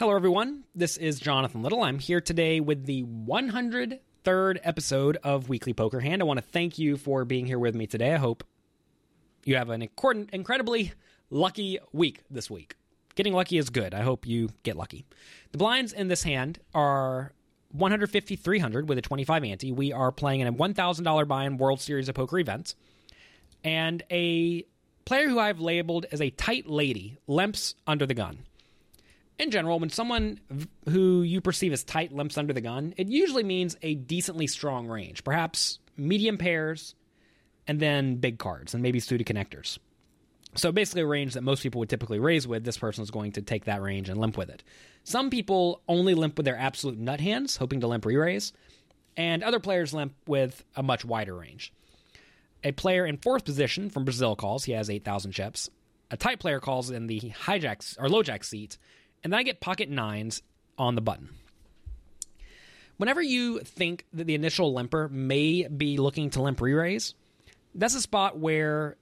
Hello, everyone. This is Jonathan Little. I'm here today with the 103rd episode of Weekly Poker Hand. I want to thank you for being here with me today. I hope you have an incredibly lucky week this week. Getting lucky is good. I hope you get lucky. The blinds in this hand are 150 300 with a 25 ante. We are playing in a $1,000 buy in World Series of Poker event. And a player who I've labeled as a tight lady limps under the gun in general, when someone who you perceive as tight limps under the gun, it usually means a decently strong range, perhaps medium pairs, and then big cards, and maybe suited connectors. So basically, a range that most people would typically raise with, this person is going to take that range and limp with it. Some people only limp with their absolute nut hands, hoping to limp re raise, and other players limp with a much wider range. A player in fourth position from Brazil calls, he has 8,000 chips. A tight player calls in the hijack or low jack seat, and then I get pocket nines on the button. Whenever you think that the initial limper may be looking to limp re-raise, that's a spot where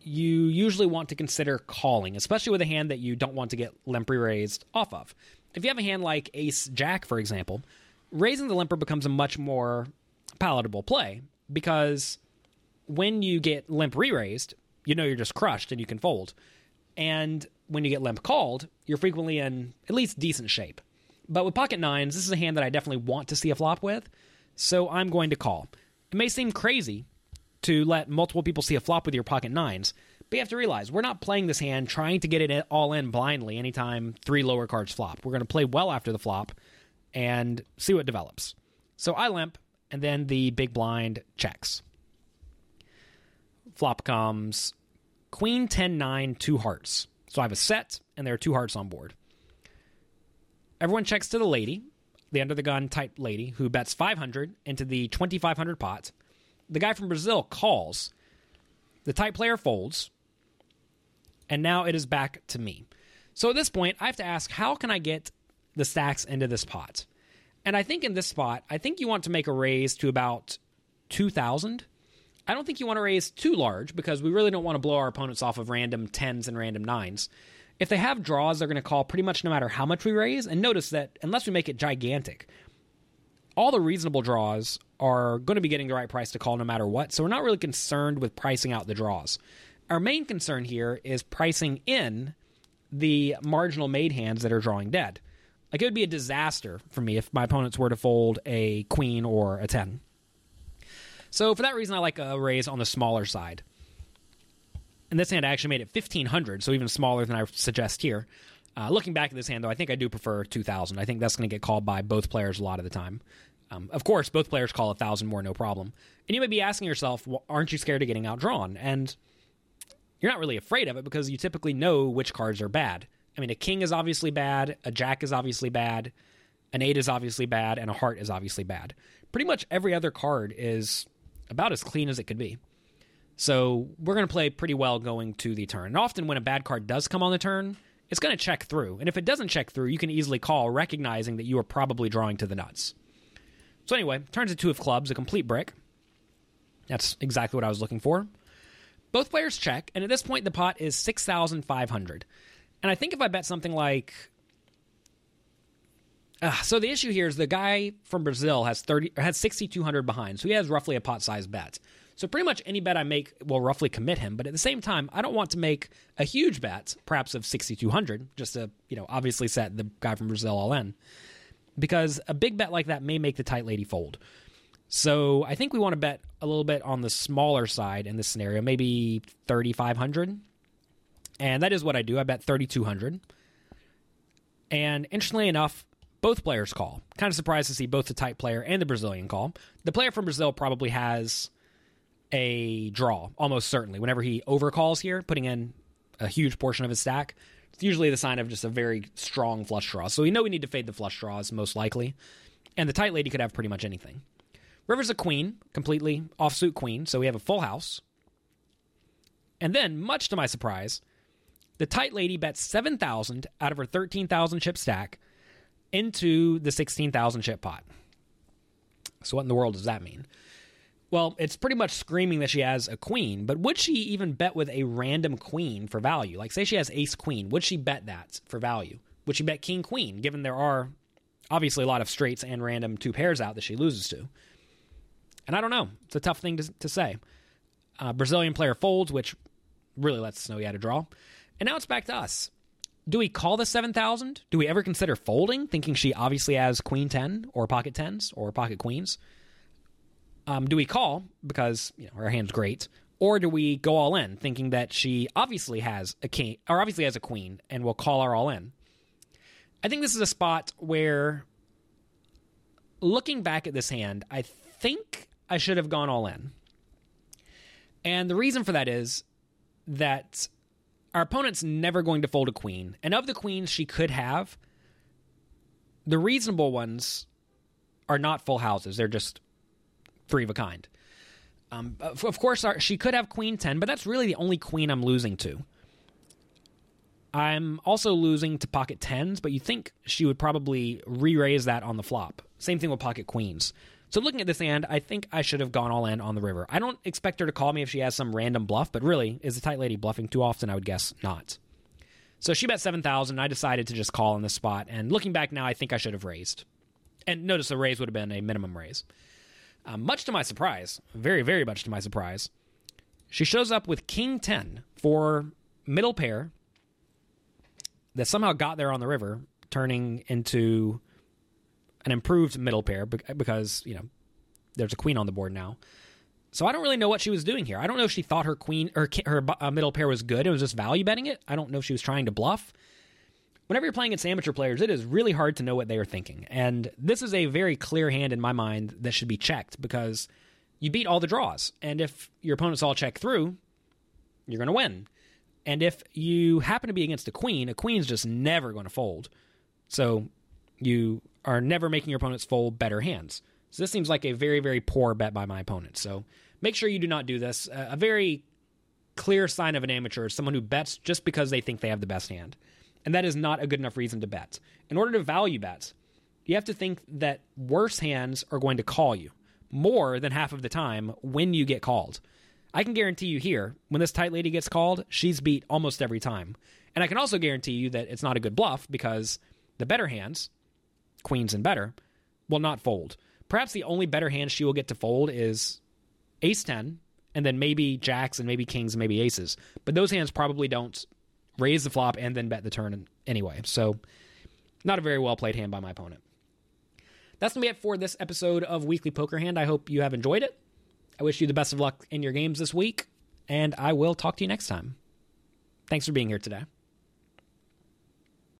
you usually want to consider calling, especially with a hand that you don't want to get limp re-raised off of. If you have a hand like Ace Jack, for example, raising the limper becomes a much more palatable play because when you get limp re-raised, you know you're just crushed and you can fold. And when you get limp called, you're frequently in at least decent shape. But with pocket nines, this is a hand that I definitely want to see a flop with, so I'm going to call. It may seem crazy to let multiple people see a flop with your pocket nines, but you have to realize we're not playing this hand trying to get it all in blindly anytime three lower cards flop. We're going to play well after the flop and see what develops. So I limp, and then the big blind checks. Flop comes Queen 10 9, two hearts. So I have a set, and there are two hearts on board. Everyone checks to the lady, the under the gun type lady, who bets 500 into the 2500 pot. The guy from Brazil calls. The type player folds. And now it is back to me. So at this point, I have to ask how can I get the stacks into this pot? And I think in this spot, I think you want to make a raise to about 2000 I don't think you want to raise too large because we really don't want to blow our opponents off of random 10s and random 9s. If they have draws, they're going to call pretty much no matter how much we raise. And notice that unless we make it gigantic, all the reasonable draws are going to be getting the right price to call no matter what. So we're not really concerned with pricing out the draws. Our main concern here is pricing in the marginal made hands that are drawing dead. Like it would be a disaster for me if my opponents were to fold a queen or a 10. So for that reason, I like a raise on the smaller side. And this hand I actually made it 1500, so even smaller than I suggest here. Uh, looking back at this hand, though, I think I do prefer 2000. I think that's going to get called by both players a lot of the time. Um, of course, both players call a thousand more, no problem. And you may be asking yourself, well, aren't you scared of getting outdrawn? And you're not really afraid of it because you typically know which cards are bad. I mean, a king is obviously bad, a jack is obviously bad, an eight is obviously bad, and a heart is obviously bad. Pretty much every other card is about as clean as it could be. So we're going to play pretty well going to the turn. And often when a bad card does come on the turn, it's going to check through. And if it doesn't check through, you can easily call, recognizing that you are probably drawing to the nuts. So anyway, turns a two of clubs, a complete brick. That's exactly what I was looking for. Both players check, and at this point the pot is 6,500. And I think if I bet something like uh, so the issue here is the guy from Brazil has thirty has sixty two hundred behind, so he has roughly a pot size bet. So pretty much any bet I make will roughly commit him. But at the same time, I don't want to make a huge bet, perhaps of sixty two hundred, just to you know obviously set the guy from Brazil all in, because a big bet like that may make the tight lady fold. So I think we want to bet a little bit on the smaller side in this scenario, maybe thirty five hundred, and that is what I do. I bet thirty two hundred. And interestingly enough, both players call. Kind of surprised to see both the tight player and the Brazilian call. The player from Brazil probably has a draw, almost certainly. Whenever he overcalls here, putting in a huge portion of his stack, it's usually the sign of just a very strong flush draw. So we know we need to fade the flush draws, most likely. And the tight lady could have pretty much anything. River's a queen, completely offsuit queen, so we have a full house. And then, much to my surprise, the tight lady bets 7,000 out of her 13,000 chip stack into the 16,000 chip pot. So, what in the world does that mean? Well, it's pretty much screaming that she has a queen, but would she even bet with a random queen for value? Like, say she has ace queen, would she bet that for value? would she bet king queen, given there are obviously a lot of straights and random two pairs out that she loses to? And I don't know. It's a tough thing to, to say. Uh, Brazilian player folds, which really lets us know he had a draw. And now it's back to us. Do we call the 7,000? Do we ever consider folding, thinking she obviously has queen 10 or pocket 10s or pocket queens? Um, do we call because you know her hand's great, or do we go all in, thinking that she obviously has a king or obviously has a queen, and we'll call her all in? I think this is a spot where, looking back at this hand, I think I should have gone all in. And the reason for that is that our opponent's never going to fold a queen. And of the queens she could have, the reasonable ones are not full houses. They're just three of a kind. Um, of course, our, she could have queen 10, but that's really the only queen I'm losing to. I'm also losing to pocket 10s, but you think she would probably re raise that on the flop. Same thing with pocket queens. So looking at this hand, I think I should have gone all in on the river. I don't expect her to call me if she has some random bluff, but really, is the tight lady bluffing too often? I would guess not. So she bet 7,000. I decided to just call on the spot. And looking back now, I think I should have raised. And notice the raise would have been a minimum raise. Um, much to my surprise, very, very much to my surprise, she shows up with King 10 for middle pair that somehow got there on the river, turning into an improved middle pair because, you know, there's a queen on the board now. So I don't really know what she was doing here. I don't know if she thought her queen or her uh, middle pair was good. It was just value betting it. I don't know if she was trying to bluff. Whenever you're playing against amateur players, it is really hard to know what they are thinking. And this is a very clear hand in my mind that should be checked because you beat all the draws. And if your opponents all check through, you're going to win. And if you happen to be against a queen, a queen's just never going to fold. So you are never making your opponents fold better hands. So this seems like a very, very poor bet by my opponent. So make sure you do not do this. A very clear sign of an amateur is someone who bets just because they think they have the best hand. And that is not a good enough reason to bet. In order to value bet, you have to think that worse hands are going to call you more than half of the time when you get called. I can guarantee you here, when this tight lady gets called, she's beat almost every time. And I can also guarantee you that it's not a good bluff because the better hands, queens and better, will not fold. Perhaps the only better hand she will get to fold is ace 10, and then maybe jacks and maybe kings and maybe aces. But those hands probably don't raise the flop and then bet the turn anyway. So, not a very well played hand by my opponent. That's going to be it for this episode of Weekly Poker Hand. I hope you have enjoyed it. I wish you the best of luck in your games this week, and I will talk to you next time. Thanks for being here today.